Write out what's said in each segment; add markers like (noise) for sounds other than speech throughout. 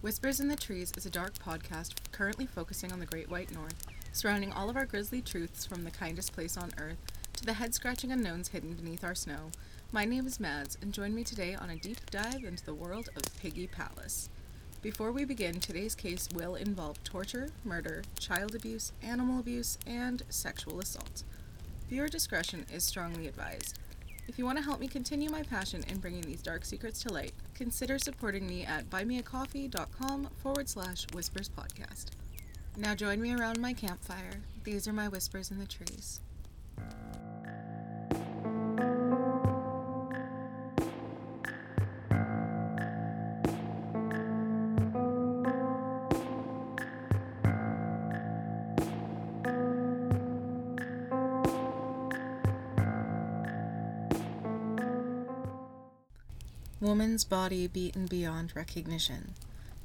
Whispers in the Trees is a dark podcast currently focusing on the Great White North, surrounding all of our grisly truths from the kindest place on earth to the head scratching unknowns hidden beneath our snow. My name is Mads, and join me today on a deep dive into the world of Piggy Palace. Before we begin, today's case will involve torture, murder, child abuse, animal abuse, and sexual assault. Viewer discretion is strongly advised. If you want to help me continue my passion in bringing these dark secrets to light, consider supporting me at buymeacoffee.com forward slash whispers podcast. Now join me around my campfire. These are my whispers in the trees. Woman's body beaten beyond recognition.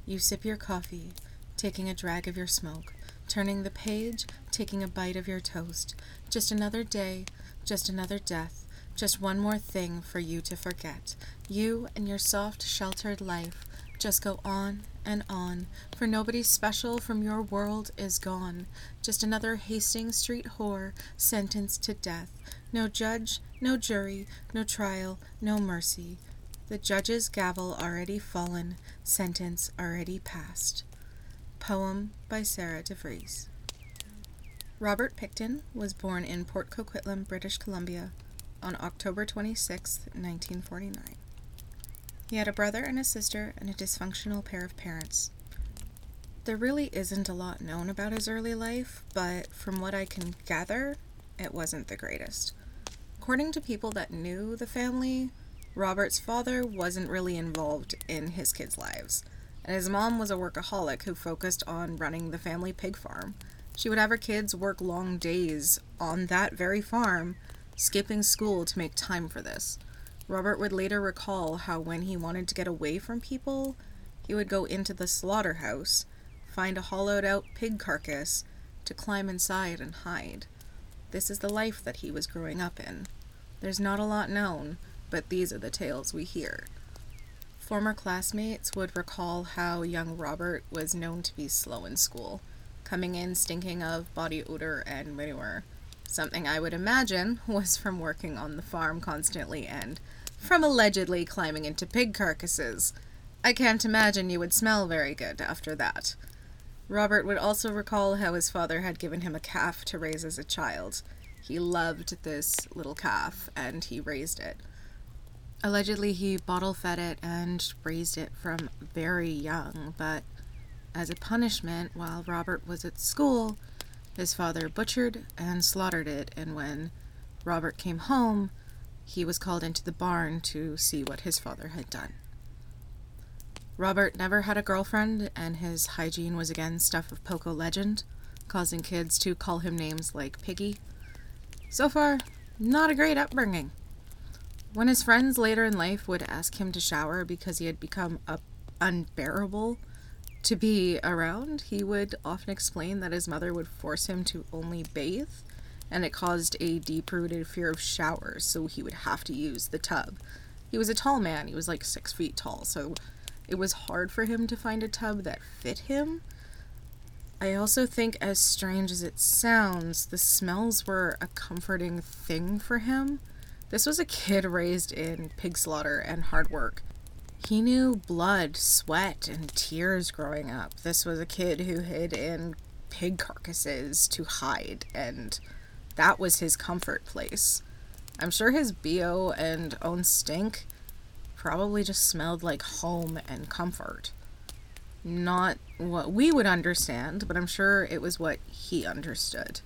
You sip your coffee, taking a drag of your smoke, turning the page, taking a bite of your toast. Just another day, just another death, just one more thing for you to forget. You and your soft, sheltered life just go on and on, for nobody special from your world is gone. Just another Hastings Street whore sentenced to death. No judge, no jury, no trial, no mercy. The judge's gavel already fallen, sentence already passed. Poem by Sarah DeVries. Robert Pickton was born in Port Coquitlam, British Columbia, on October 26, 1949. He had a brother and a sister and a dysfunctional pair of parents. There really isn't a lot known about his early life, but from what I can gather, it wasn't the greatest. According to people that knew the family, Robert's father wasn't really involved in his kids' lives, and his mom was a workaholic who focused on running the family pig farm. She would have her kids work long days on that very farm, skipping school to make time for this. Robert would later recall how when he wanted to get away from people, he would go into the slaughterhouse, find a hollowed out pig carcass, to climb inside and hide. This is the life that he was growing up in. There's not a lot known, but these are the tales we hear. Former classmates would recall how young Robert was known to be slow in school, coming in stinking of body odor and manure. Something I would imagine was from working on the farm constantly and from allegedly climbing into pig carcasses. I can't imagine you would smell very good after that. Robert would also recall how his father had given him a calf to raise as a child. He loved this little calf and he raised it. Allegedly, he bottle fed it and raised it from very young, but as a punishment, while Robert was at school, his father butchered and slaughtered it, and when Robert came home, he was called into the barn to see what his father had done. Robert never had a girlfriend, and his hygiene was again stuff of Poco legend, causing kids to call him names like Piggy. So far, not a great upbringing. When his friends later in life would ask him to shower because he had become unbearable to be around, he would often explain that his mother would force him to only bathe, and it caused a deep rooted fear of showers, so he would have to use the tub. He was a tall man, he was like six feet tall, so it was hard for him to find a tub that fit him. I also think, as strange as it sounds, the smells were a comforting thing for him. This was a kid raised in pig slaughter and hard work. He knew blood, sweat, and tears growing up. This was a kid who hid in pig carcasses to hide, and that was his comfort place. I'm sure his BO and own stink probably just smelled like home and comfort. Not what we would understand, but I'm sure it was what he understood.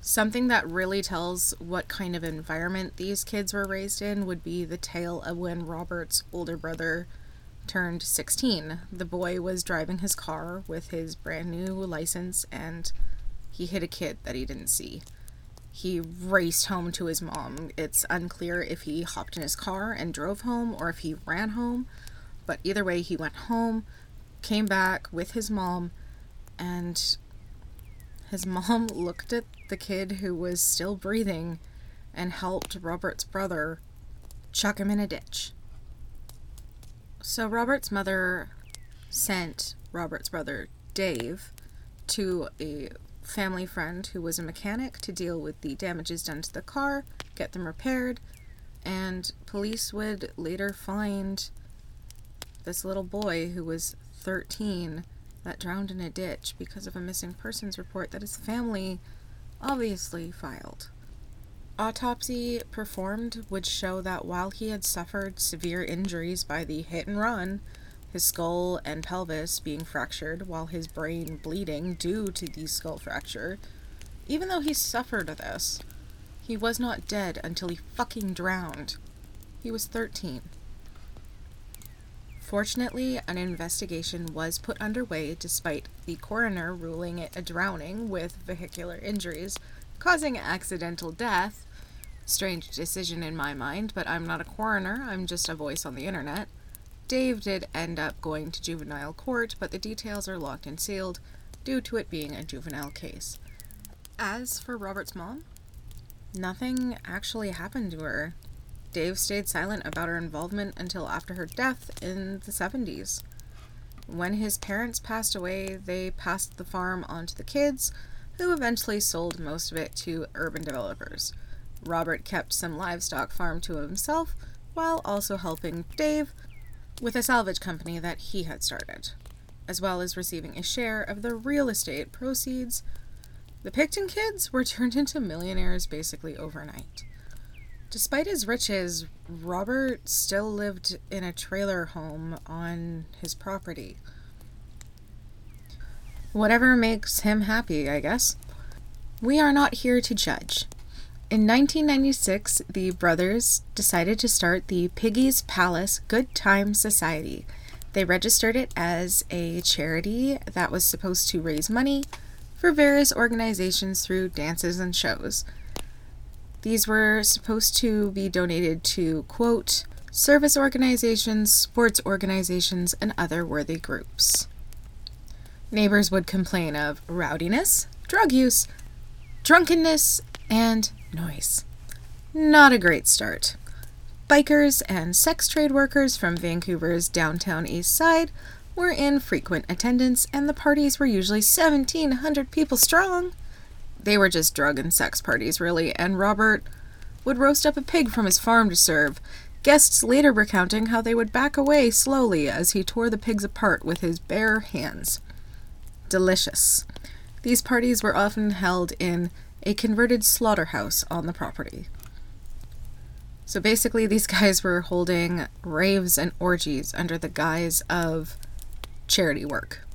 Something that really tells what kind of environment these kids were raised in would be the tale of when Robert's older brother turned 16. The boy was driving his car with his brand new license and he hit a kid that he didn't see. He raced home to his mom. It's unclear if he hopped in his car and drove home or if he ran home, but either way, he went home, came back with his mom, and his (laughs) mom looked at the kid who was still breathing and helped Robert's brother chuck him in a ditch. So Robert's mother sent Robert's brother, Dave, to a family friend who was a mechanic to deal with the damages done to the car, get them repaired, and police would later find this little boy who was 13 that drowned in a ditch because of a missing persons report that his family obviously filed. Autopsy performed would show that while he had suffered severe injuries by the hit and run, his skull and pelvis being fractured while his brain bleeding due to the skull fracture, even though he suffered this, he was not dead until he fucking drowned. He was 13. Fortunately, an investigation was put underway despite the coroner ruling it a drowning with vehicular injuries causing accidental death. Strange decision in my mind, but I'm not a coroner, I'm just a voice on the internet. Dave did end up going to juvenile court, but the details are locked and sealed due to it being a juvenile case. As for Robert's mom, nothing actually happened to her. Dave stayed silent about her involvement until after her death in the 70s. When his parents passed away, they passed the farm on to the kids, who eventually sold most of it to urban developers. Robert kept some livestock farm to himself while also helping Dave with a salvage company that he had started, as well as receiving a share of the real estate proceeds. The Pickton kids were (laughs) turned into millionaires basically overnight. Despite his riches, Robert still lived in a trailer home on his property. Whatever makes him happy, I guess. We are not here to judge. In 1996, the brothers decided to start the Piggy's Palace Good Time Society. They registered it as a charity that was supposed to raise money for various organizations through dances and shows. These were supposed to be donated to, quote, service organizations, sports organizations, and other worthy groups. Neighbors would complain of rowdiness, drug use, drunkenness, and noise. Not a great start. Bikers and sex trade workers from Vancouver's downtown east side were in frequent attendance, and the parties were usually 1,700 people strong. They were just drug and sex parties, really, and Robert would roast up a pig from his farm to serve, guests later recounting how they would back away slowly as he tore the pigs apart with his bare hands. Delicious. These parties were often held in a converted slaughterhouse on the property. So basically, these (laughs) guys were holding raves and orgies under the guise of charity work.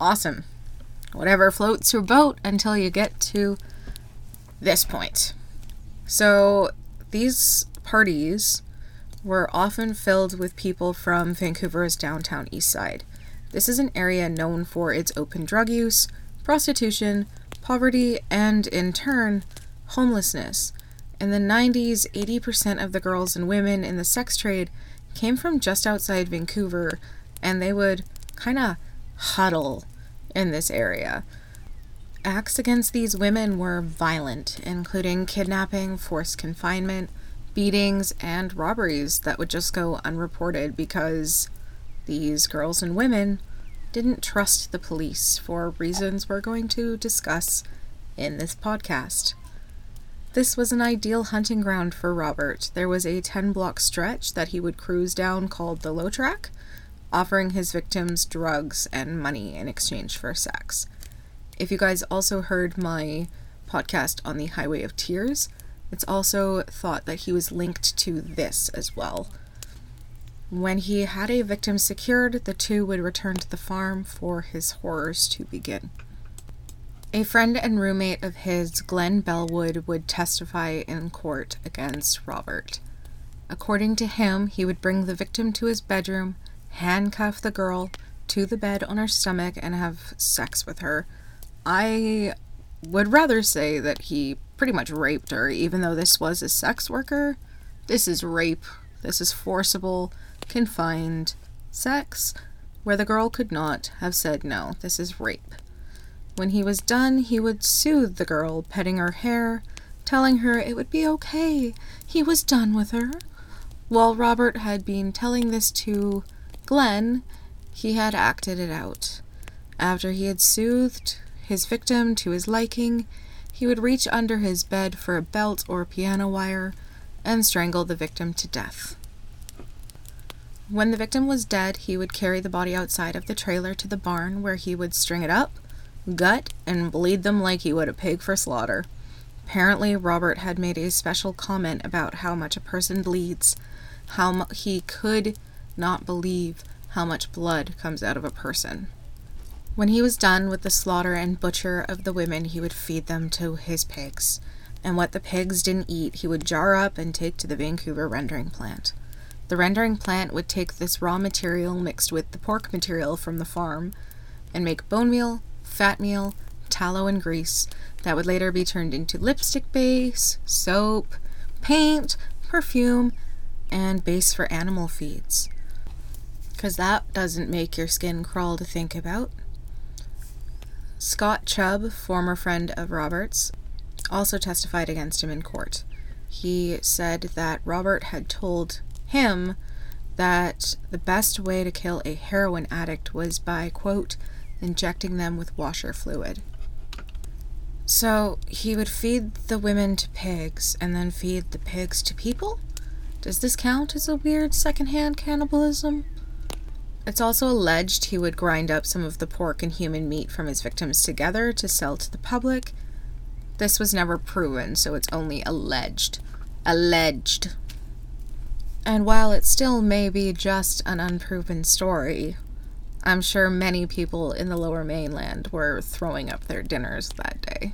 Awesome whatever floats your boat until you get to this point. So these parties were often filled with people from Vancouver's downtown east side. This is an area known for its open drug use, prostitution, poverty, and in turn, homelessness. In the 90s, 80% of the girls and women in the sex trade came from just outside Vancouver, and they would kind of huddle in this area. Acts against these women were violent, including kidnapping, forced confinement, beatings, and robberies that would just go unreported because these girls and women didn't trust the police for reasons we're going to discuss in this podcast. This was an ideal hunting ground for Robert. There was a 10 block stretch that he would cruise down called the Low Track, offering his victims drugs and money in exchange for sex. If you guys also heard my podcast on the Highway of Tears, it's also thought that he was linked to this as well. When he had a victim secured, the two would return to the farm for his horrors to begin. A friend and roommate of his, Glenn Bellwood, would testify in court against Robert. According to him, he would bring the victim to his bedroom, handcuff the girl to the bed on her stomach and have sex with her. I would rather say that he pretty much raped her, even though this was a sex worker. This is rape. This is forcible, confined sex, where the girl could not have said no. This is rape. When he was done, he would soothe the girl, petting her hair, telling her it would be okay. He was done with her. While Robert had been telling this to Glenn, he had acted it out. After he had soothed his victim to his liking, he would reach under his bed for a belt or piano wire and strangle the victim to death. When the victim was dead, he would carry the body outside of the trailer to the barn where he would string it up, gut, and bleed them like he would a pig for slaughter. Apparently, Robert had made a special comment about how much a person bleeds, how mu- he could not believe how much blood comes out of a person. When he was done with the slaughter and butcher of the women, he would feed them to his pigs, and what the pigs didn't eat, he would jar up and take to the Vancouver rendering plant. The rendering plant would take this raw material mixed with the pork material from the farm and make bone meal, fat meal, tallow, and grease that would later be turned into lipstick base, soap, paint, perfume, and base for animal feeds. Because that doesn't make your skin crawl to think about. Scott Chubb, former friend of Robert's, also testified against him in court. He said that Robert had told him that the best way to kill a heroin addict was by, quote, injecting them with washer fluid. So he would feed the women to pigs and then feed the pigs to people? Does this count as a weird secondhand cannibalism? It's also alleged he would grind up some of the pork and human meat from his victims together to sell to the public. This was never proven, so it's only alleged. Alleged. And while it still may be just an unproven story, I'm sure many people in the lower mainland were throwing up their dinners that day.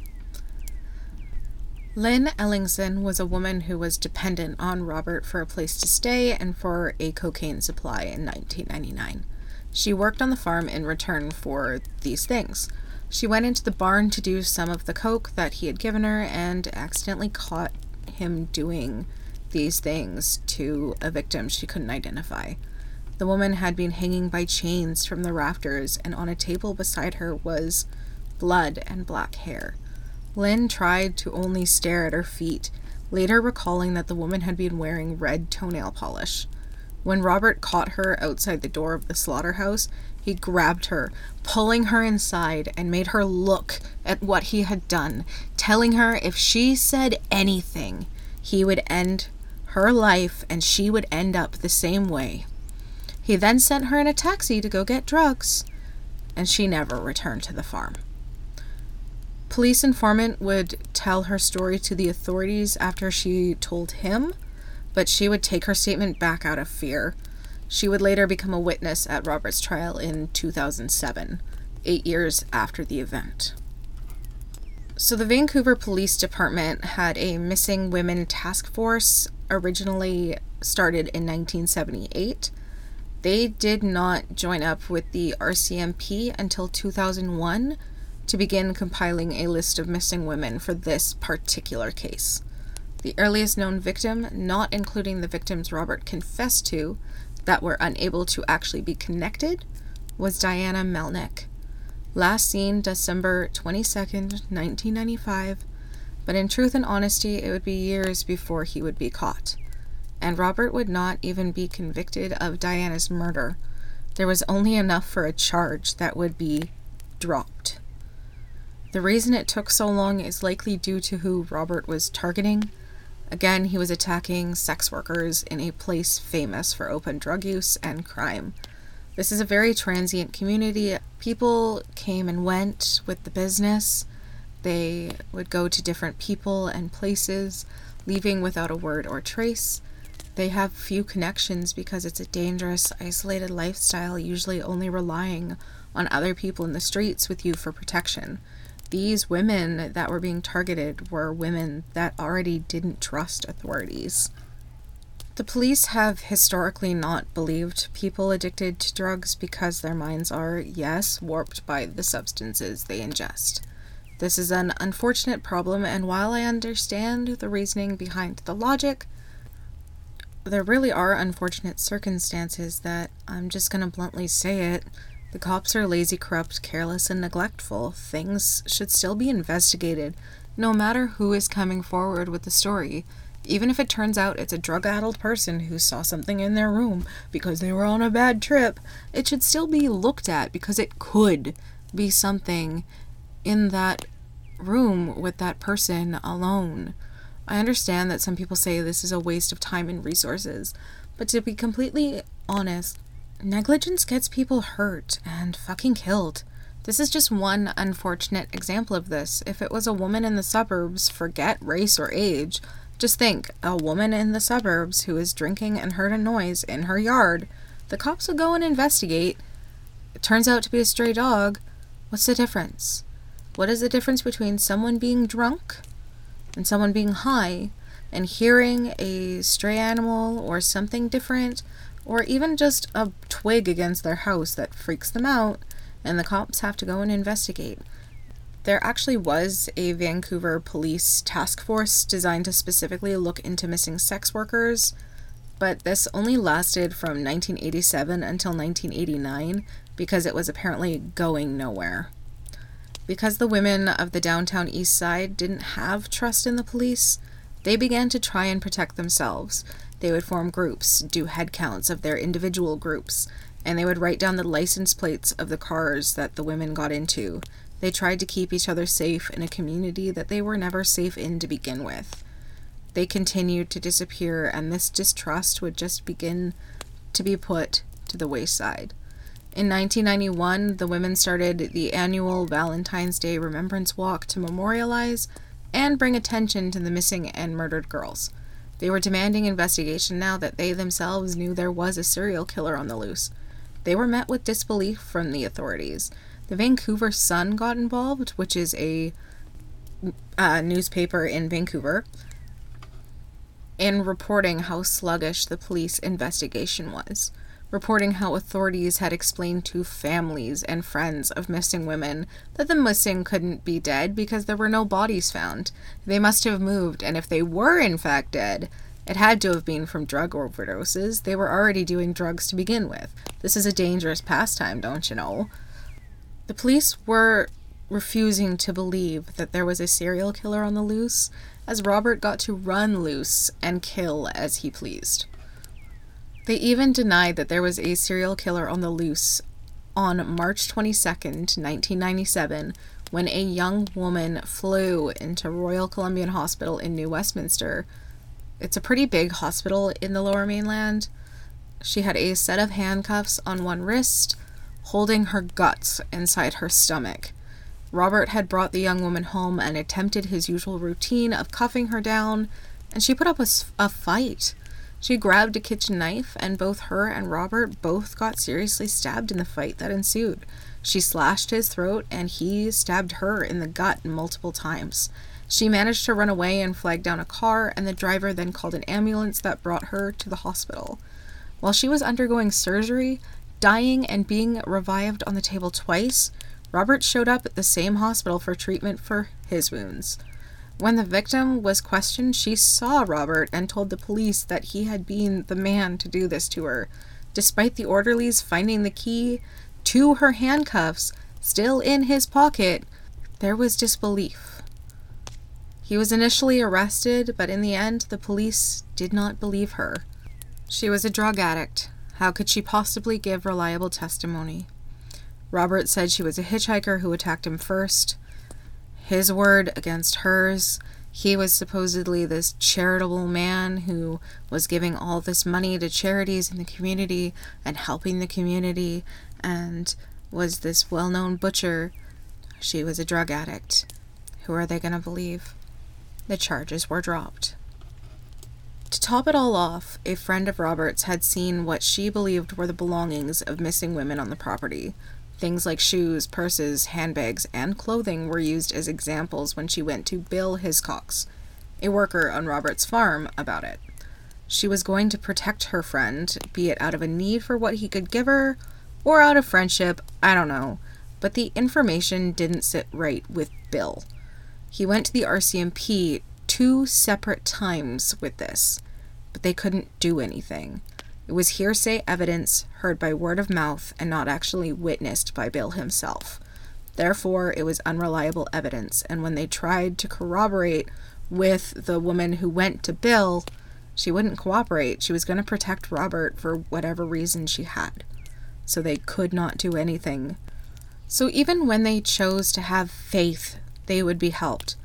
Lynn Ellingsen was a woman who was dependent on Robert for a place to stay and for a cocaine supply in 1999. She worked on the farm in return for these things. She went into the barn to do some of the coke that he had given her and accidentally caught him doing these things to a victim she couldn't identify. The woman had been hanging by chains from the rafters, and on a table beside her was blood and black hair. Lynn tried to only stare at her feet, later recalling that the woman had been wearing red toenail polish. When Robert caught her outside the door of the slaughterhouse, he grabbed her, pulling her inside, and made her look at what he had done, telling her if she said anything, he would end her life and she would end up the same way. He then sent her in a taxi to go get drugs, and she never returned to the farm. Police informant would tell her story to the authorities after she told him, but she would take her statement back out of fear. She would later become a witness at Robert's trial in 2007, eight years after the event. So, the Vancouver Police Department had a missing women task force originally started in 1978. They did not join up with the RCMP until 2001 to begin compiling a list of missing women for this particular case. The earliest known victim, not including the victims Robert confessed to that were unable to actually be connected, was Diana Melnick. Last seen December 22nd, 1995, but in truth and honesty, it would be years before he would be caught. And Robert would not even be convicted of Diana's murder. There was only enough for a charge that would be dropped. The reason it took so long is likely due to who Robert was targeting. Again, he was attacking sex workers in a place famous for open drug use and crime. This is a very transient community. People came and went with the business. They would go to different people and places, leaving without a word or trace. They have few connections because it's a dangerous, isolated lifestyle, usually only relying on other people in the streets with you for protection these women that were being targeted were women that already didn't trust authorities. The police have historically not believed people addicted to drugs because their minds are, yes, warped by the substances they ingest. This is an unfortunate problem, and while I understand the reasoning behind the logic, there really are unfortunate circumstances that I'm just going to bluntly say it the cops are lazy, corrupt, careless, and neglectful. Things should still be investigated, no matter who is coming forward with the story. Even if it turns out it's a drug addled person who saw something in their room because they were on a bad trip, it should still be looked at because it could be something in that room with that person alone. I understand that some people say this is a waste of time and resources, but to be completely honest, negligence gets people hurt and fucking killed. This is just one unfortunate example of this. If it was a woman in the suburbs, forget race or age, just think a woman in the suburbs who is drinking and heard a noise in her yard. The cops will go and investigate. It turns out to be a stray dog. What's the difference? What is the difference between someone being drunk and someone being high and hearing a stray animal or something different or even just a twig against their house that freaks them out and the cops have to go and investigate? There actually was a Vancouver police task force designed to specifically look into missing sex workers, but this only lasted from 1987 until 1989 because it was apparently going nowhere. Because the women of the downtown east side didn't have trust in the police, they began to try and protect themselves. They would form groups, do head counts of their individual groups, and they would write down the license plates of the cars that the women got into. They tried to keep each other safe in a community that they were never safe in to begin with. They continued to disappear, and this distrust would just begin to be put to the wayside. In 1991, the women started the annual Valentine's Day Remembrance Walk to memorialize and bring attention to the missing and murdered girls. They were demanding investigation now that they themselves knew there was a serial killer on the loose. They were met with disbelief from the authorities. The Vancouver Sun got involved, which is a uh, newspaper in Vancouver, in reporting how sluggish the police investigation was, reporting how authorities had explained to families and friends of missing women that the missing couldn't be dead because there were no bodies found. They must have moved, and if they were in fact dead, it had to have been from drug overdoses. They were already doing drugs to begin with. This is a dangerous pastime, don't you know? The police were refusing to believe that there was a serial killer on the loose, as Robert got to run loose and kill as he pleased. They even denied that there was a serial killer on the loose on March 22nd, 1997, when a young woman flew into Royal Columbian Hospital in New Westminster. It's a pretty big hospital in the lower mainland. She had a set of handcuffs on one wrist, holding her guts inside her stomach. Robert had brought the young woman home and attempted his usual routine of cuffing her down, and she put up a, a fight. She grabbed a kitchen knife, and both her and Robert both got seriously stabbed in the fight that ensued. She slashed his throat, and he stabbed her in the gut multiple times. She managed to run away and flag down a car, and the driver then called an ambulance that brought her to the hospital. While she was undergoing surgery, dying and being revived on the table twice, Robert showed up at the same hospital for treatment for his wounds. When the victim was questioned, she saw Robert and told the police that he had been the man to do this to her. Despite the orderlies finding the key to her handcuffs still in his pocket, there was disbelief. He was initially arrested, but in the end, the police did not believe her. She was a drug addict, how could she possibly give reliable testimony? Robert said she was a hitchhiker who attacked him first. His word against hers. He was supposedly this charitable man who was giving all this money to charities in the community and helping the community and was this well known butcher. She was a drug addict. Who are they going to believe? The charges were dropped. To top it all off, a friend of Robert's had seen what she believed were the belongings of missing women on the property. Things like shoes, purses, handbags, and clothing were used as examples when she went to Bill Hiscox, a worker on Robert's farm, about it. She was going to protect her friend, be it out of a need for what he could give her, or out of friendship, I don't know, but the information didn't sit right with Bill. He went to the RCMP two separate times with this, but they couldn't do anything. It was hearsay evidence by word of mouth and not actually witnessed by Bill himself. Therefore, it was unreliable evidence, and when they tried to corroborate with the woman who went to Bill, she wouldn't cooperate. She was going to protect Robert for whatever reason she had. So they could not do anything. So even when they chose to have faith, they would be helped.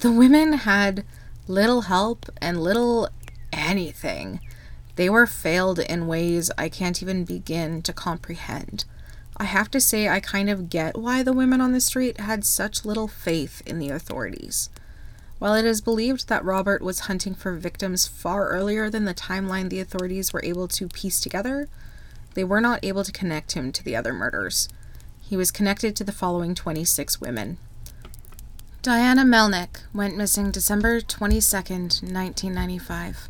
The women had little help and little anything. They were failed in ways I can't even begin to comprehend. I have to say, I kind of get why the women on the street had such little faith in the authorities. While it is believed that Robert was hunting for victims far earlier than the timeline the authorities were able to piece together, they were not able to connect him to the other murders. He was connected to the following 26 women. Diana Melnick went missing December 22, 1995.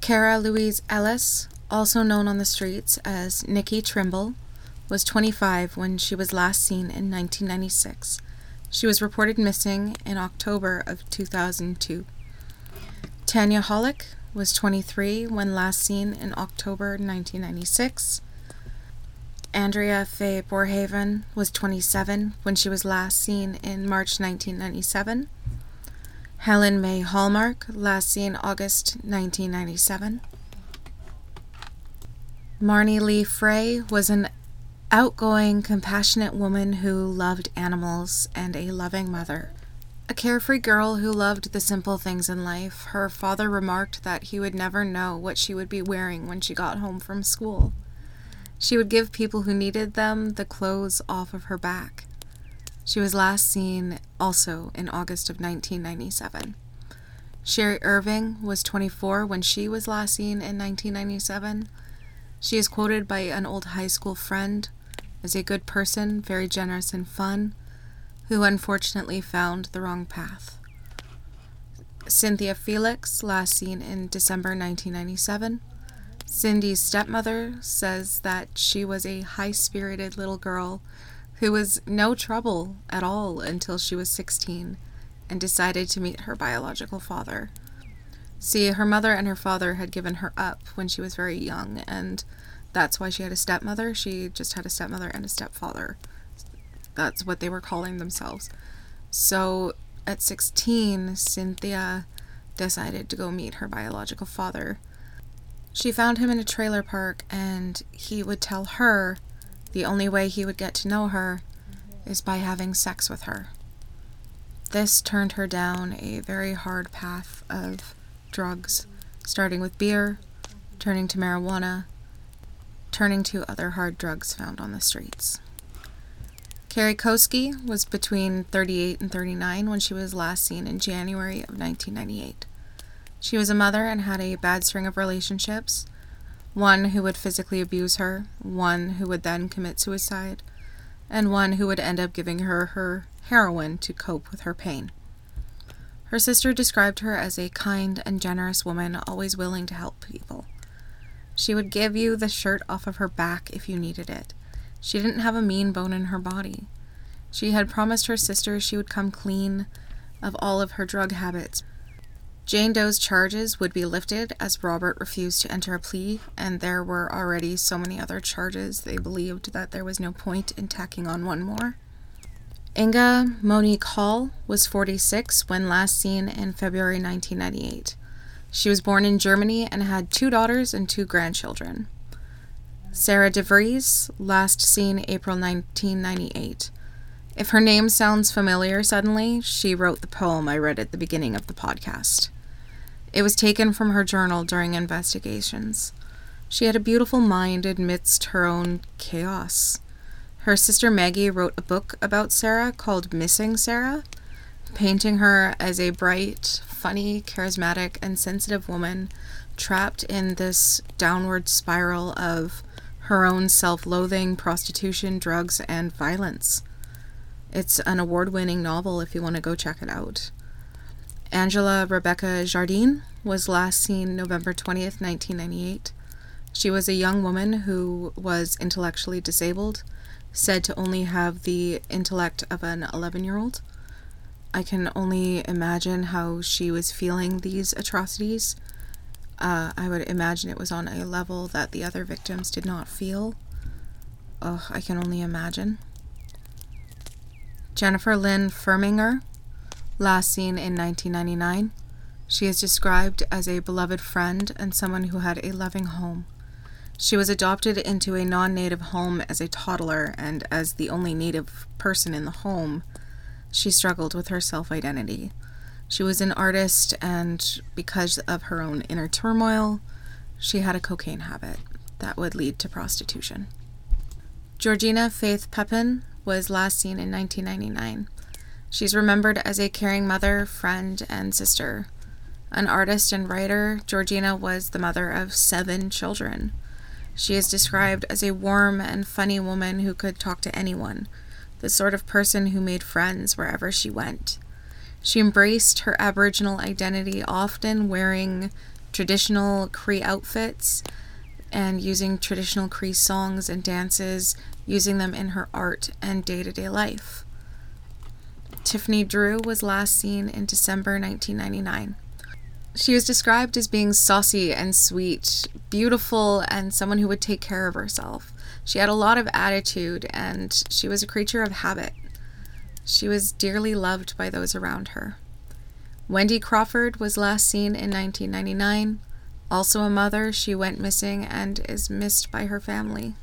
Kara Louise Ellis, also known on the streets as Nikki Trimble, was 25 when she was last seen in 1996. She was reported missing in October of 2002. Tanya Holyk was 23 when last seen in October 1996. Andrea Faye Borhaven was 27 when she was last seen in March 1997. Helen Mae Hallmark, last seen August 1997. Marnie Lee Frey was an outgoing, compassionate woman who loved animals and a loving mother. A carefree girl who loved the simple things in life, her father remarked that he would never know what she would be wearing when she got home from school. She would give people who needed them the clothes off of her back. She was last seen also in August of 1997. Sherry Irving was 24 when she was last seen in 1997. She is quoted by an old high school friend as a good person, very generous and fun, who unfortunately found the wrong path. Cynthia Feliks, last seen in December 1997. Cindy's stepmother says that she was a high spirited little girl who was no trouble at all until she was 16 and decided to meet her biological father. See, her mother and her father had given her up when she was very young, and that's why she had a stepmother. She just had a stepmother and a stepfather. That's what they were calling themselves. So at 16, Cynthia decided to go meet her biological father. She found him in a trailer park, and he would tell her the only way he would get to know her is by having sex with her. This turned her down a very hard path of drugs, starting with beer, turning to marijuana, turning to other hard drugs found on the streets. Kerry Koski was between 38 and 39 when she was last seen in January of 1998. She was a mother and had a bad string of relationships one who would physically abuse her, one who would then commit suicide, and one who would end up giving her her heroin to cope with her pain. Her sister described her as a kind and generous woman, always willing to help people. She would give you the shirt off of her back if you needed it. She didn't have a mean bone in her body. She had promised her sister she would come clean of all of her drug habits. Jane Doe's charges would be lifted as Robert refused to enter a plea, and there were already so many other charges they believed that there was no point in tacking on one more. Inga Monique Hall was 46 when last seen in February 1998. She was born in Germany and had two daughters and two grandchildren. Sarah DeVries, last seen April 1998. If her name sounds familiar suddenly, she wrote the poem I read at the beginning of the podcast. It was taken from her journal during investigations. She had a beautiful mind amidst her own chaos. Her sister Maggie wrote a book about Sarah called Missing Sarah, painting her as a bright, funny, charismatic, and sensitive woman trapped in this downward spiral of her own self loathing, prostitution, drugs, and violence. It's an award winning novel if you want to go check it out. Angela Rebecca Jardine was last seen November 20th, 1998. She was a young woman who was intellectually disabled, said to only have the intellect of an 11 year old. I can only imagine how she was feeling these atrocities. Uh, I would imagine it was on a level that the other victims did not feel. Ugh, I can only imagine. Jennifer Lynn Furminger, last seen in 1999. She is described as a beloved friend and someone who had a loving home. She was adopted into a non native home as a toddler, and as the only native person in the home, she struggled with her self identity. She was an artist, and because of her own inner turmoil, she had a cocaine habit that would lead to prostitution. Georgina Faith Papin was last seen in 1999. She's remembered as a caring mother, friend, and sister. An artist and writer, Georgina was the mother of seven children. She is described as a warm and funny woman who could talk to anyone, the sort of person who made friends wherever she went. She embraced her Aboriginal identity, often wearing traditional Cree outfits and using traditional Cree songs and dances, using them in her art and day to day life. Tiffany Drew was last seen in December 1999. She was described as being saucy and sweet, beautiful, and someone who would take care of herself. She had a lot of attitude and she was a creature of habit. She was dearly loved by those around her. Wendy Crawford was last seen in 1999. Also a mother, she went missing and is missed by her family.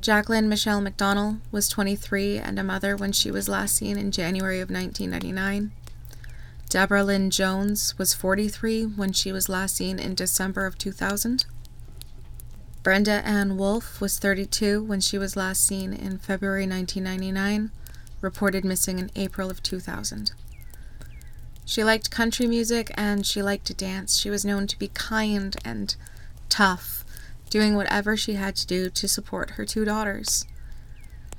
Jacqueline Michelle McDonald was 23 and a mother when she was last seen in January of 1999. Deborah Lynn Jones was 43 when she was last seen in December of 2000. Brenda Ann Wolfe was 32 when she was last seen in February 1999, reported missing in April of 2000. She liked country music and she liked to dance. She was known to be kind and tough, doing whatever she had to do to support her two daughters.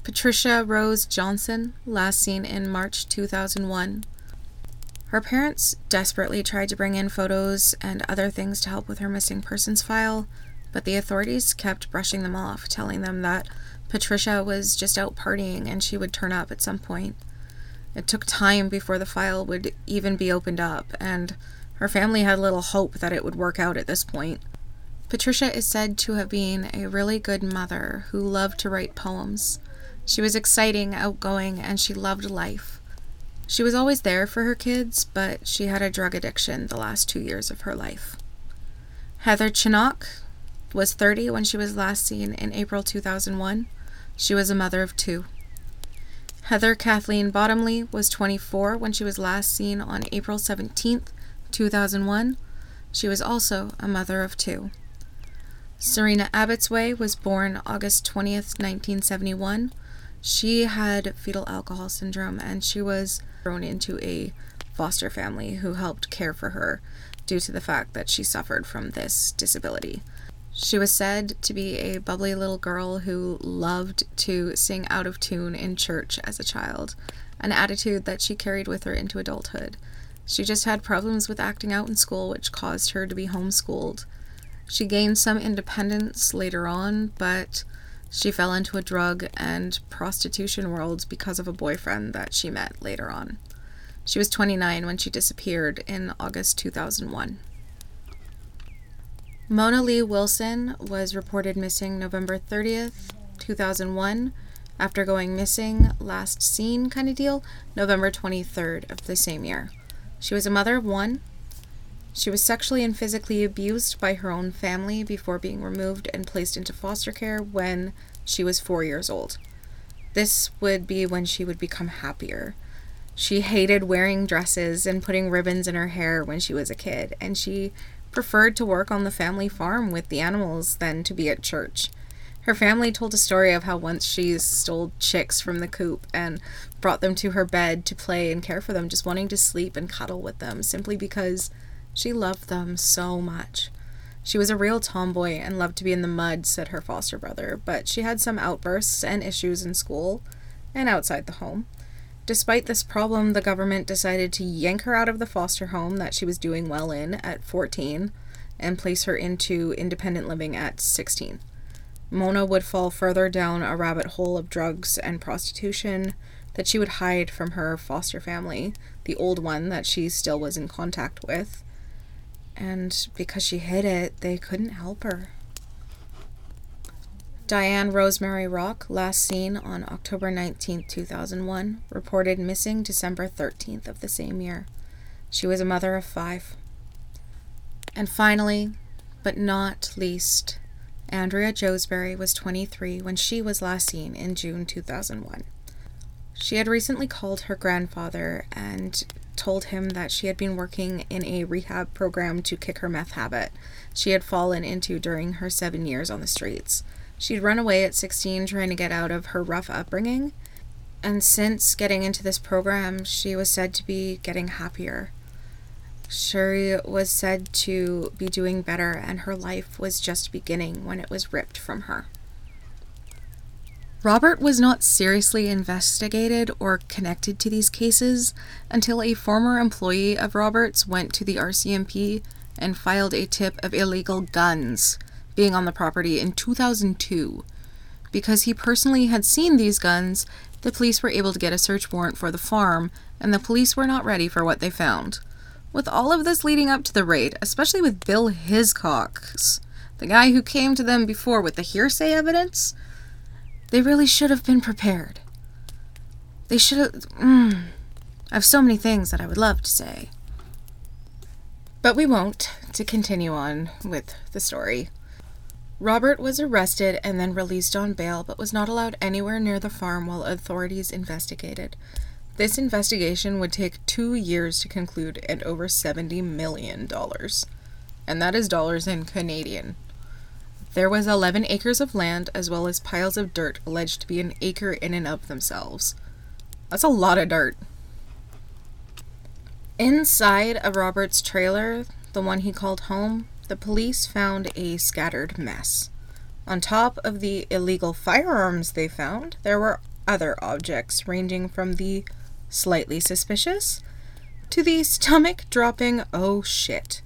Patricia Rose Johnson, last seen in March 2001. Her parents desperately tried to bring in photos and other things to help with her missing persons file, but the authorities kept brushing them off, telling them that Patricia was just out partying and she would turn up at some point. It took time before the file would even be opened up, and her family had little hope that it would work out at this point. Patricia is said to have been a really good mother who loved to write poems. She was exciting, outgoing, and she loved life. She was always there for her kids, but she had a drug addiction the last two years of her life. Heather Chinnock was 30 when she was last seen in April 2001. She was a mother of two. Heather Kathleen Bottomley was 24 when she was last seen on April 17, 2001. She was also a mother of two. Sereena Abotsway was born August 20, 1971. She had fetal alcohol syndrome and she was thrown into a foster family who helped care for her due to the fact that she suffered from this disability. She was said to be a bubbly little girl who loved to sing out of tune in church as a child, an attitude that she carried with her into adulthood. She just had problems with acting out in school, which caused her to be homeschooled. She gained some independence later on, but she fell into a drug and prostitution world because of a boyfriend that she met later on. She was 29 when she disappeared in August 2001. Mona Lee Wilson was reported missing November 30th, 2001, after going missing, last seen kind of deal, November 23rd of the same year. She was a mother of one. She was sexually and physically abused by her own family before being removed and placed into foster care when she was four years old. This would be when she would become happier. She hated wearing dresses and putting ribbons in her hair when she was a kid, and she preferred to work on the family farm with the animals than to be at church. Her family told a story of how once she stole chicks from the coop and brought them to her bed to play and care for them, just wanting to sleep and cuddle with them simply because she loved them so much. She was a real tomboy and loved to be in the mud, said her foster brother, but she had some outbursts and issues in school and outside the home. Despite this problem, the government decided to yank her out of the foster home that she was doing well in at 14 and place her into independent living at 16. Mona would fall further down a rabbit hole of drugs and prostitution that she would hide from her foster family, the old one that she still was in contact with. And because she hid it, they couldn't help her. Diane Rosemary Rock, last seen on October 19, 2001, reported missing December 13th of the same year. She was a mother of five. And finally, but not least, Andrea Joesbury was 23 when she was last seen in June 2001. She had recently called her grandfather and told him that she had been working in a rehab program to kick her meth habit she had fallen into during her seven years on the streets. She'd run away at 16 trying to get out of her rough upbringing, and since getting into this program, she was said to be getting happier. Shuri was said to be doing better, and her life was just beginning when it was ripped from her. Robert was not seriously investigated or connected to these cases until a former employee of Robert's went to the RCMP and filed a tip of illegal guns being on the property in 2002. Because he personally had seen these guns, the police were able to get a search warrant for the farm, and the police were not ready for what they found. With all of this leading up to the raid, especially with Bill Hiscox, the guy who came to them before with the hearsay evidence, they really should have been prepared. They should have. Mm, I have so many things that I would love to say. But we won't, to continue on with the story. Robert was arrested and then released on bail, but was not allowed anywhere near the farm while authorities investigated. This investigation would take two years to conclude and over $70 million. And that is dollars in Canadian. There was 11 acres of land as well as piles of dirt alleged to be an acre in and of themselves. That's a lot of dirt. Inside of Robert's trailer, the one he called home, the police found a scattered mess. On top of the illegal firearms they found, there were other objects ranging from the slightly suspicious to the stomach dropping oh shit.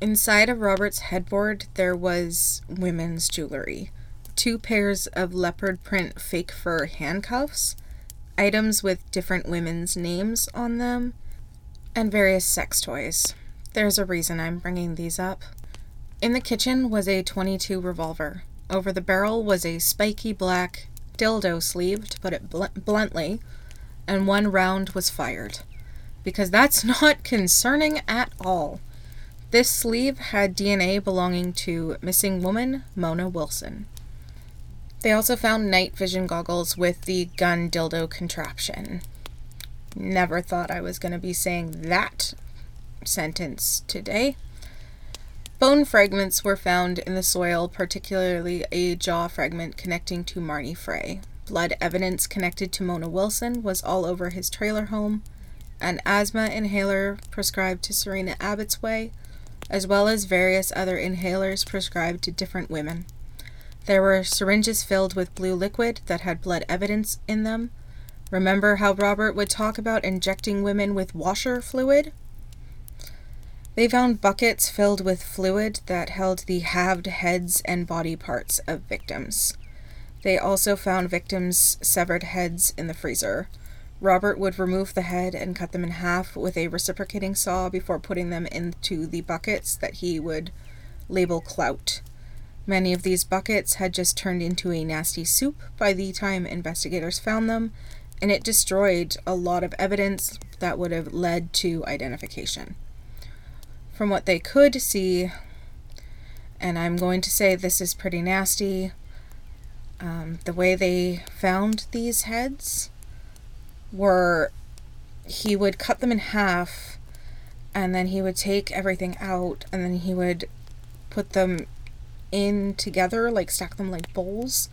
Inside of Robert's headboard, there was women's jewelry two pairs of leopard print fake fur handcuffs, items with different women's names on them, and various sex toys. There's a reason I'm bringing these up. In the kitchen was a 22 revolver. Over the barrel was a spiky black dildo sleeve, to put it bl- bluntly, and one round was fired. Because that's (laughs) not concerning at all. This sleeve had DNA belonging to missing woman Mona Wilson. They also found night vision goggles with the gun dildo contraption. Never thought I was going to be saying that sentence today. Bone fragments were found in the soil, particularly a jaw fragment connecting to Marnie Frey. Blood evidence connected to Mona Wilson was all over his trailer home. An asthma inhaler prescribed to Sereena Abotsway as well as various other inhalers prescribed to different women. There were syringes filled with blue liquid that had blood evidence in them. Remember how Robert would talk about injecting women with washer fluid? They found buckets filled with fluid that held the halved heads and body parts of victims. They also found victims' severed heads in the freezer. Robert would remove the head and cut them in half with a reciprocating saw before putting them into the buckets that he would label clout. Many of these buckets had just turned into a nasty soup by the time investigators found them, and it destroyed a lot of evidence that would have led to identification. From what they could see, and I'm going to say this is pretty nasty, um, the way they found these heads were he would cut them in half and then he would take everything out and then he would put them in together like stack them like bowls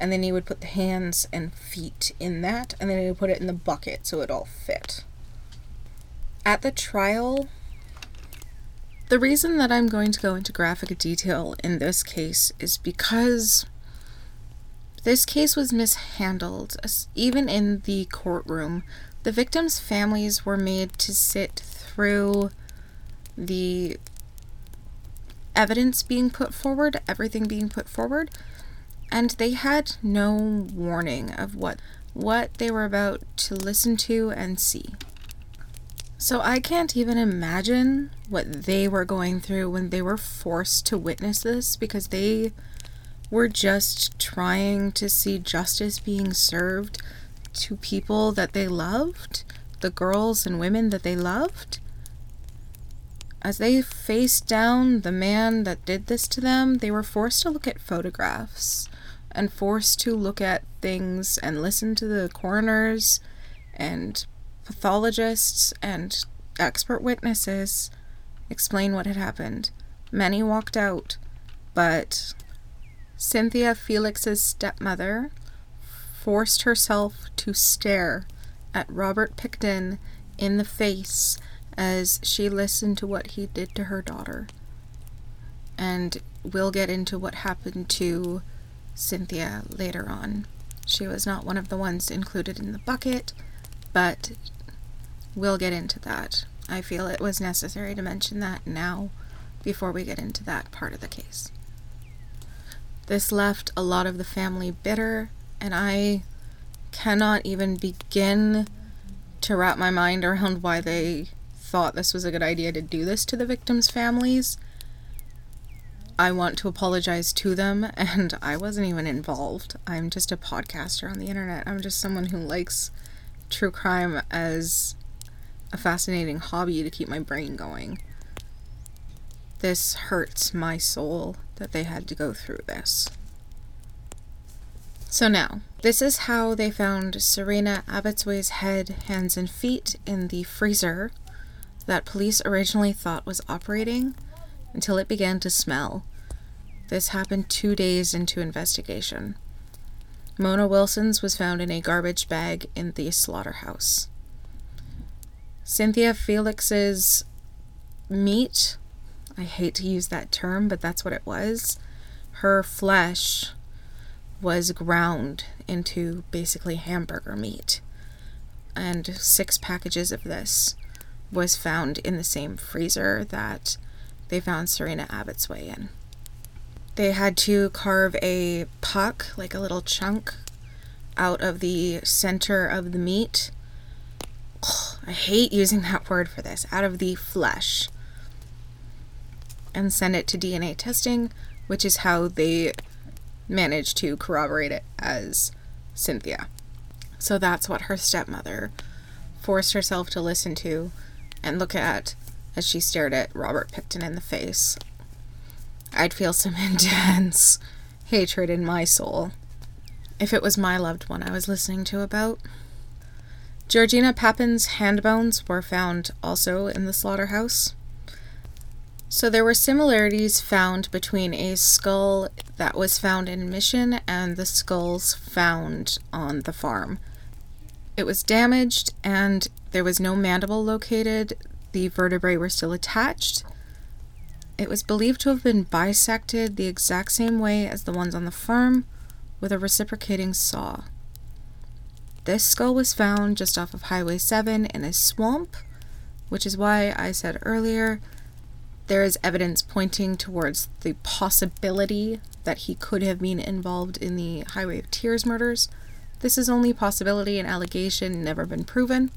and then he would put the hands and feet in that and then he would put it in the bucket so it all fit. At the trial the reason that i'm going to go into graphic detail in this case is because this case was mishandled, even in the courtroom. The victims' families were made to sit through the evidence being put forward, everything being put forward, and they had no warning of what what they were about to listen to and see. So I can't even imagine what they were going through when they were forced to witness this because they were just trying to see justice being served to people that they loved, the girls and women that they loved. As they faced down the man that did this to them, they were forced to look at photographs and forced to look at things and listen to the coroners and pathologists and expert witnesses explain what had happened. Many walked out, but Cynthia Feliks's stepmother forced herself to stare at Robert Pickton in the face as she listened to what he did to her daughter. And we'll get into what happened to Cynthia later on. She was not one of the ones included in the bucket, but we'll get into that. I feel it was necessary to mention that now before we get into that part of the case. This left a lot of the family bitter, and I cannot even begin to wrap my mind around why they thought this was a good idea to do this to the victims' families. I want to apologize to them, (laughs) and I wasn't even involved. I'm just a podcaster on the internet. I'm just someone who likes true crime as a fascinating hobby to keep my brain going. This hurts my soul that they had to go through this. So now, this is how they found Sereena Abotsway's head, hands, and feet in the freezer that police originally thought was operating until it began to smell. This happened two days into investigation. Mona Wilson's was found in a garbage bag in the slaughterhouse. Cynthia Feliks's meat, I hate to use that term, but that's what it was. Her flesh was ground into basically hamburger meat. And six packages of this was found in the same freezer that they found Sereena Abotsway in. They had to carve a puck, like a little chunk, out of the center of the meat. I hate using that (laughs) word for this, out of the flesh. And send it to DNA testing, which is how they managed to corroborate it as Cynthia. So that's what her stepmother forced herself to listen to and look at as she stared at Robert Pickton in the face. I'd feel some (laughs) intense hatred in my soul if it was my loved one I was listening to about. Georgina Papin's hand bones were found also in the slaughterhouse. So there were similarities found between a skull that was found in Mission and the skulls found on the farm. It was damaged and there was no mandible located. The vertebrae were still attached. It was believed to have been bisected the exact same way as the ones on the farm with a reciprocating saw. This skull was found just off of Highway 7 in a swamp, which is why I said earlier there is evidence pointing towards the possibility that he could have been involved in the Highway of Tears murders. This is only possibility and allegation, never been proven.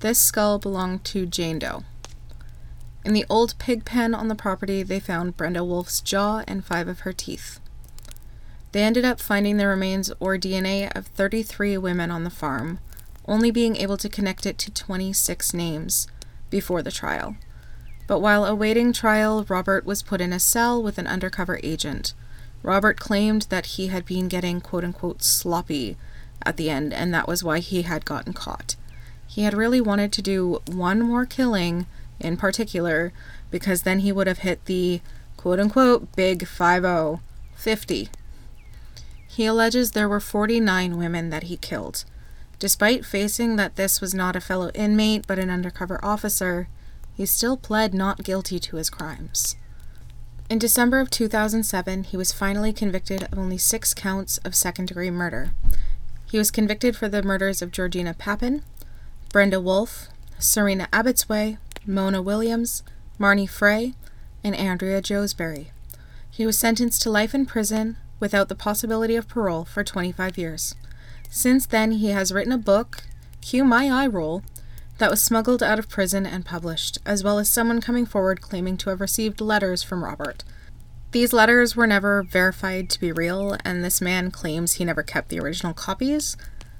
This skull belonged to Jane Doe. In the old pig pen on the property, they found Brenda Wolfe's jaw and five of her teeth. They ended up finding the remains or DNA of 33 women on the farm, only being able to connect it to 26 names before the trial. But while awaiting trial, Robert was put in a cell with an undercover agent. Robert claimed that he had been getting quote unquote sloppy at the end, and that was why he had gotten caught. He had really wanted to do one more killing in particular, because then he would have hit the quote unquote big 50, 50. He alleges there were 49 women that he killed. Despite facing that this was not a fellow inmate but an undercover officer, he still pled not guilty to his crimes. In December of 2007, he was finally convicted of only six counts of second degree murder. He was convicted for the murders of Georgina Papin, Brenda Wolfe, Sereena Abotsway, Mona Williams, Marnie Frey, and Andrea Joesbury. He was sentenced to life in prison without the possibility of parole for 25 years. Since then, he has written a book, Cue My Eye Roll, that was smuggled out of prison and published, as well as someone coming forward claiming to have received letters from Robert. These letters were never verified to be real, and this man claims he never kept the original copies,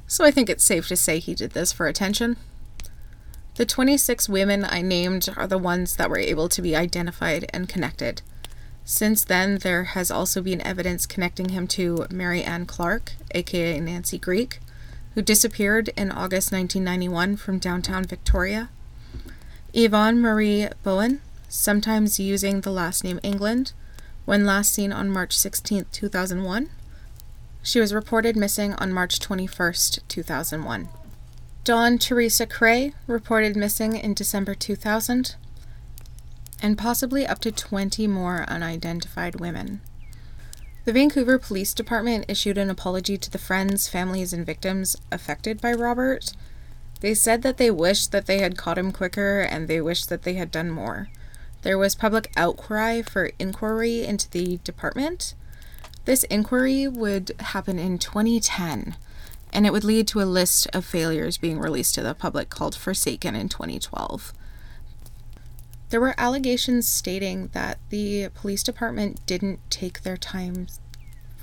so I think it's safe to say he did this for attention. The 26 women I named are the ones that were able to be identified and connected. Since then, there has also been evidence connecting him to Mary Ann Clark, aka Nancy Greek, who disappeared in August 1991 from downtown Victoria. Yvonne Marie Boen, sometimes using the last name England, when last seen on March 16, 2001. She was reported missing on March 21, 2001. Dawn Teresa Crey, reported missing in December 2000 and possibly up to 20 more unidentified women. The Vancouver Police Department issued an apology to the friends, families, and victims affected by Robert. They said that they wished that they had caught him quicker and they wished that they had done more. There was public outcry for inquiry into the department. This inquiry would happen in 2010, and it would lead to a list of failures being released to the public called Forsaken in 2012. There were allegations stating that the police department didn't take their time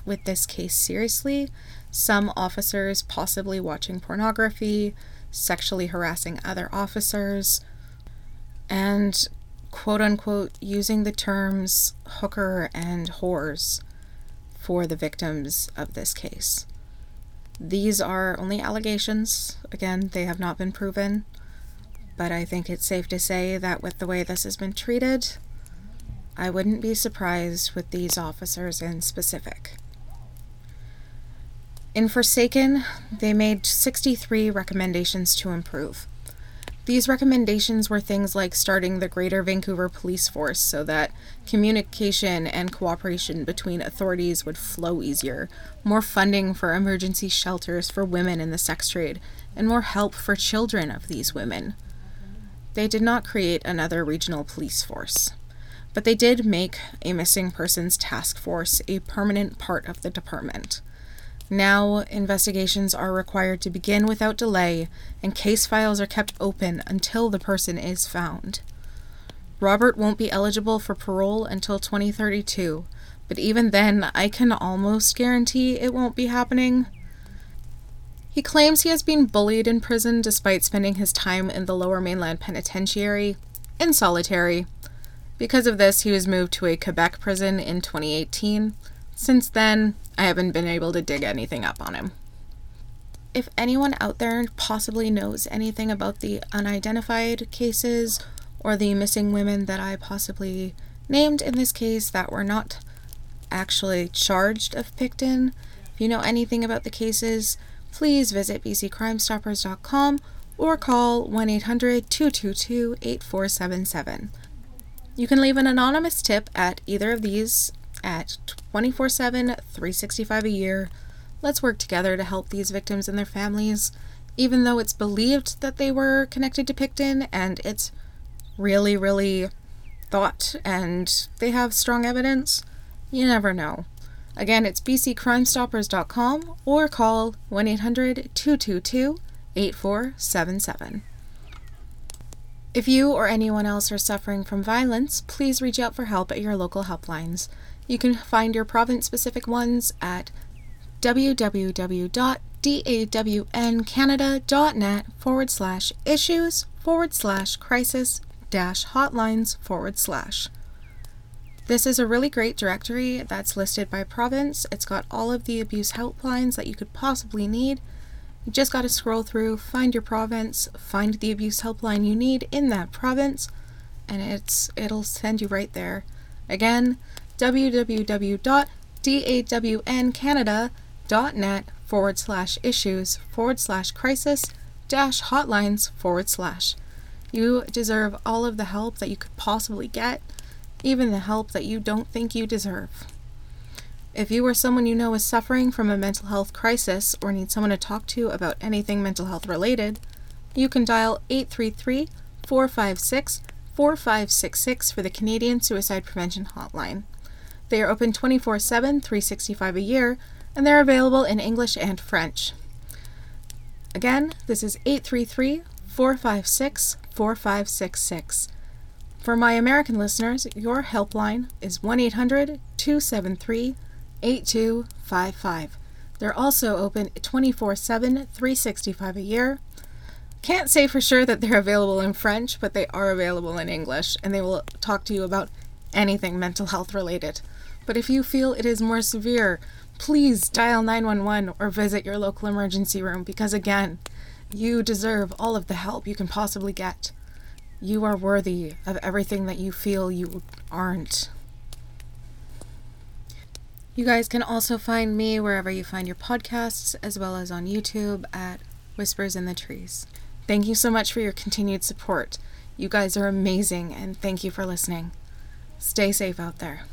with this case seriously. Some officers possibly watching pornography, sexually harassing other officers, and quote unquote using the terms hooker and whores for the victims of this case. These are only allegations. Again, they have not been proven but I think it's safe to say that with the way this has been treated, I wouldn't be surprised with these officers in specific. In Forsaken, they made 63 recommendations to improve. These recommendations were things like starting the Greater Vancouver Police Force so that communication and cooperation between authorities would flow easier, more funding for emergency shelters for women in the sex trade, and more help for children of these women. They did not create another regional police force, but they did make a missing persons task force a permanent part of the department. Now, investigations are required to begin without delay, and case files are kept open until the person is found. Robert won't be eligible for parole until 2032, but even then, I can almost guarantee it won't be happening. He claims he has been bullied in prison despite spending his time in the lower mainland penitentiary in solitary. Because of this, he was moved to a Quebec prison in 2018. Since then, I haven't been able to dig anything up on him. If anyone out there possibly knows anything about the unidentified cases or the missing women that I possibly named in this case that were not actually charged of Pickton, if you know anything about the cases, please visit bccrimestoppers.com or call 1 800 222 8477. You can leave an anonymous tip at either of these at 24 7, 365 a year. Let's work together to help these victims and their families. Even though it's believed that they were connected to Pickton and it's really, really thought and they have strong evidence, you never know. Again, it's bccrimestoppers.com or call 1 800 222 8477. If you or anyone else are suffering from violence, please reach out for help at your local helplines. You can find your province specific ones at www.dawncanada.net forward slash issues forward slash crisis dash hotlines forward slash. This is a really great directory that's listed by province. It's got all of the abuse helplines that you could possibly need. You just got to scroll through, find your province, find the abuse helpline you need in that province, and it's it'll send you right there. Again, www.dawncanada.net forward slash issues forward slash crisis dash hotlines forward slash. You deserve all of the help that you could possibly get even the help that you don't think you deserve. If you or someone you know is suffering from a mental health crisis or need someone to talk to about anything mental health related, you can dial 833 456 4566 for the Canadian Suicide Prevention Hotline. They are open 24 7, 365 a year, and they're available in English and French. Again, this is 833 456 4566. For my American listeners, your helpline is 1 800 273 8255. They're also open 24 7, 365 a year. Can't say for sure that they're available in French, but they are available in English, and they will talk to you about anything mental health related. But if you feel it is more severe, please dial 911 or visit your local emergency room because, again, you deserve all of the help you can possibly get. You are worthy of everything that you feel you aren't. You guys can also find me wherever you find your podcasts, as well as on YouTube at Whispers in the Trees. Thank you so much for your continued support. You guys are amazing, and thank you for listening. Stay safe out there.